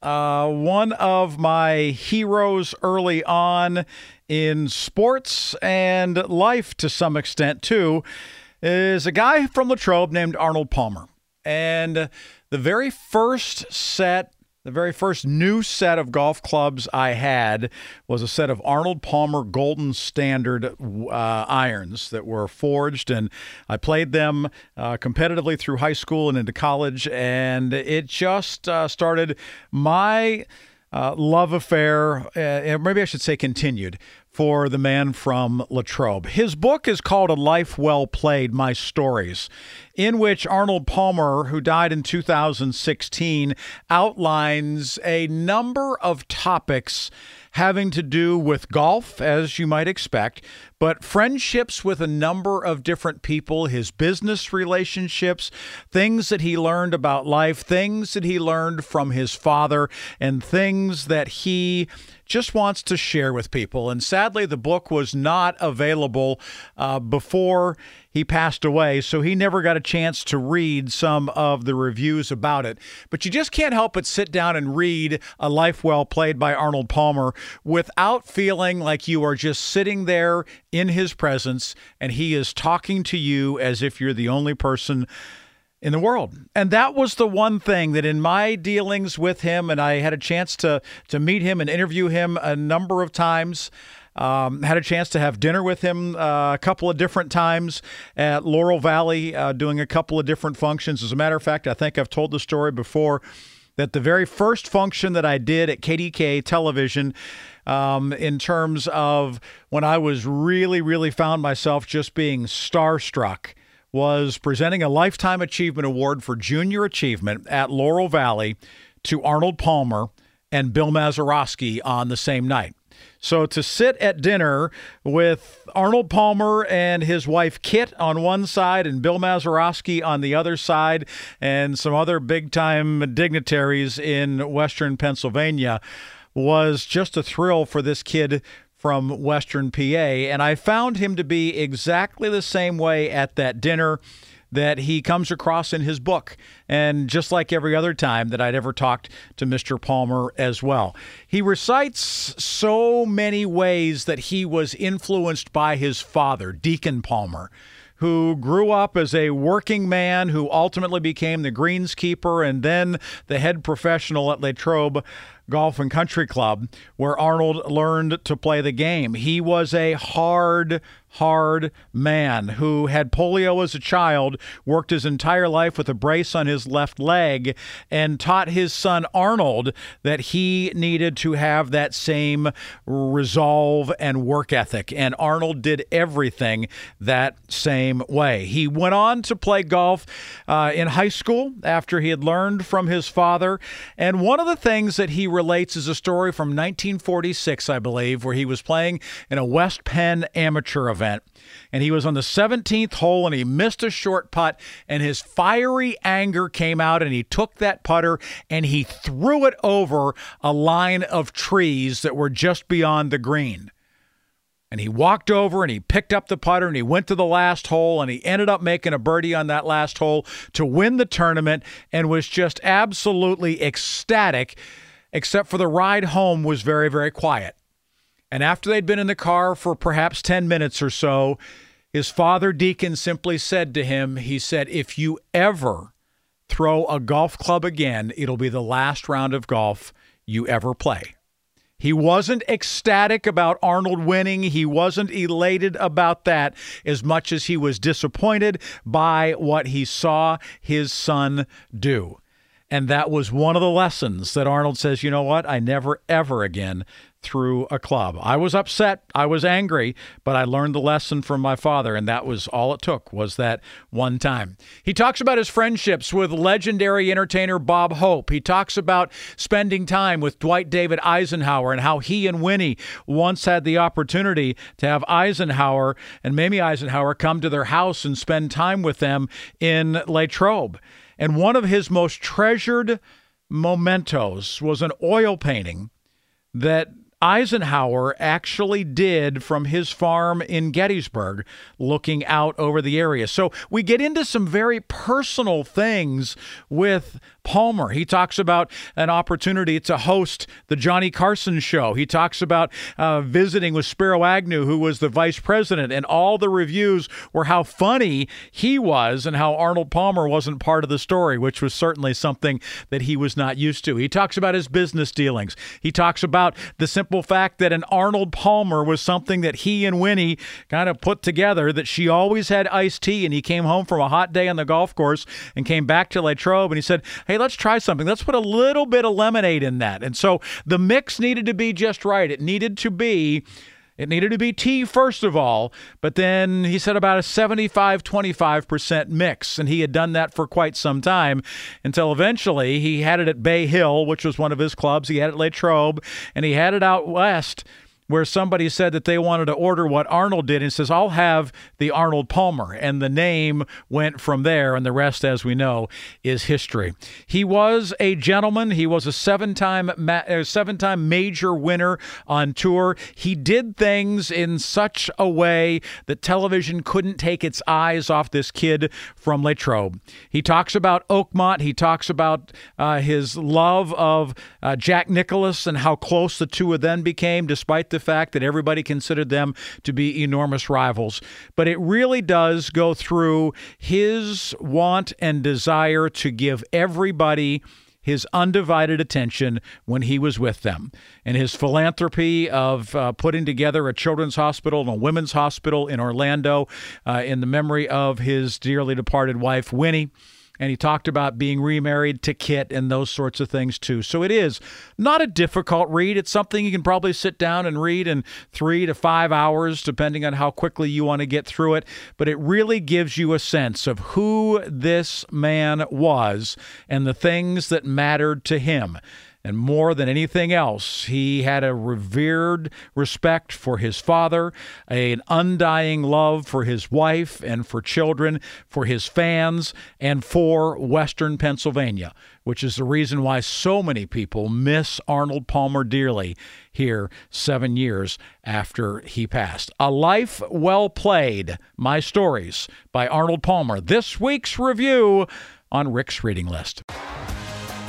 Uh, one of my heroes early on in sports and life to some extent, too, is a guy from Latrobe named Arnold Palmer. And the very first set the very first new set of golf clubs I had was a set of Arnold Palmer Golden Standard uh, irons that were forged, and I played them uh, competitively through high school and into college, and it just uh, started my uh, love affair, uh, maybe I should say continued, for the man from Latrobe. His book is called A Life Well Played My Stories, in which Arnold Palmer, who died in 2016, outlines a number of topics having to do with golf, as you might expect, but friendships with a number of different people, his business relationships, things that he learned about life, things that he learned from his father, and things that he just wants to share with people. And sadly, the book was not available uh, before he passed away, so he never got a chance to read some of the reviews about it. But you just can't help but sit down and read A Life Well Played by Arnold Palmer without feeling like you are just sitting there in his presence and he is talking to you as if you're the only person in the world. And that was the one thing that in my dealings with him, and I had a chance to to meet him and interview him a number of times. Um, had a chance to have dinner with him uh, a couple of different times at Laurel Valley, uh, doing a couple of different functions. As a matter of fact, I think I've told the story before that the very first function that I did at KDKA television, um, in terms of when I was really, really found myself just being starstruck was presenting a Lifetime Achievement Award for Junior Achievement at Laurel Valley to Arnold Palmer and Bill Mazeroski on the same night. So to sit at dinner with Arnold Palmer and his wife Kit on one side and Bill Mazeroski on the other side and some other big time dignitaries in Western Pennsylvania was just a thrill for this kid from Western PA. And I found him to be exactly the same way at that dinner that he comes across in his book. And just like every other time that I'd ever talked to Mr. Palmer as well, he recites so many ways that he was influenced by his father, Deacon Palmer who grew up as a working man who ultimately became the greenskeeper and then the head professional at Latrobe Golf and Country Club, where Arnold learned to play the game. He was a hard, hard man who had polio as a child, worked his entire life with a brace on his left leg, and taught his son Arnold that he needed to have that same resolve and work ethic. And Arnold did everything that same way. He went on to play golf uh, in high school after he had learned from his father. And one of the things that he relates is a story from 1946, I believe, where he was playing in a West Penn amateur event. And he was on the 17th hole and he missed a short putt, and his fiery anger came out, and he took that putter and he threw it over a line of trees that were just beyond the green. And he walked over and he picked up the putter and he went to the last hole and he ended up making a birdie on that last hole to win the tournament and was just absolutely ecstatic except for the ride home was very, very quiet. And after they'd been in the car for perhaps 10 minutes or so, his father, Deacon, simply said to him, He said, If you ever throw a golf club again, it'll be the last round of golf you ever play. He wasn't ecstatic about Arnold winning. He wasn't elated about that as much as he was disappointed by what he saw his son do. And that was one of the lessons that Arnold says, you know what? I never, ever again threw a club. I was upset, I was angry, but I learned the lesson from my father and that was all it took was that one time. He talks about his friendships with legendary entertainer Bob Hope. He talks about spending time with Dwight David Eisenhower and how he and Winnie once had the opportunity to have Eisenhower and Mamie Eisenhower come to their house and spend time with them in Latrobe. And one of his most treasured mementos was an oil painting that Eisenhower actually did from his farm in Gettysburg, looking out over the area. So we get into some very personal things with Palmer. He talks about an opportunity to host the Johnny Carson show. He talks about uh, visiting with Spiro Agnew, who was the vice president, and all the reviews were how funny he was and how Arnold Palmer wasn't part of the story, which was certainly something that he was not used to. He talks about his business dealings. He talks about the simple fact that an Arnold Palmer was something that he and Winnie kind of put together, that she always had iced tea, and he came home from a hot day on the golf course and came back to Latrobe and he said, Hey, let's try something. Let's put a little bit of lemonade in that. And so the mix needed to be just right. It needed to be. It needed to be tea, first of all, but then he said about a 75 25% mix. And he had done that for quite some time until eventually he had it at Bay Hill, which was one of his clubs. He had it at Latrobe, and he had it out west where somebody said that they wanted to order what Arnold did and says, I'll have the Arnold Palmer. And the name went from there, and the rest, as we know, is history. He was a gentleman. He was a seven time ma- uh, seven time major winner on tour. He did things in such a way that television couldn't take its eyes off this kid from Latrobe. He talks about Oakmont. He talks about uh, his love of uh, Jack Nicklaus and how close the two of them became, despite the the fact that everybody considered them to be enormous rivals. But it really does go through his want and desire to give everybody his undivided attention when he was with them. And his philanthropy of uh, putting together a children's hospital and a women's hospital in Orlando uh, in the memory of his dearly departed wife, Winnie and he talked about being remarried to Kit and those sorts of things too. So it is not a difficult read. It's something you can probably sit down and read in three to five hours, depending on how quickly you want to get through it. But it really gives you a sense of who this man was and the things that mattered to him. And more than anything else, he had a revered respect for his father, an undying love for his wife and for children, for his fans, and for Western Pennsylvania, which is the reason why so many people miss Arnold Palmer dearly here seven years after he passed. A Life Well Played My Stories by Arnold Palmer. This week's review on Rick's Reading List.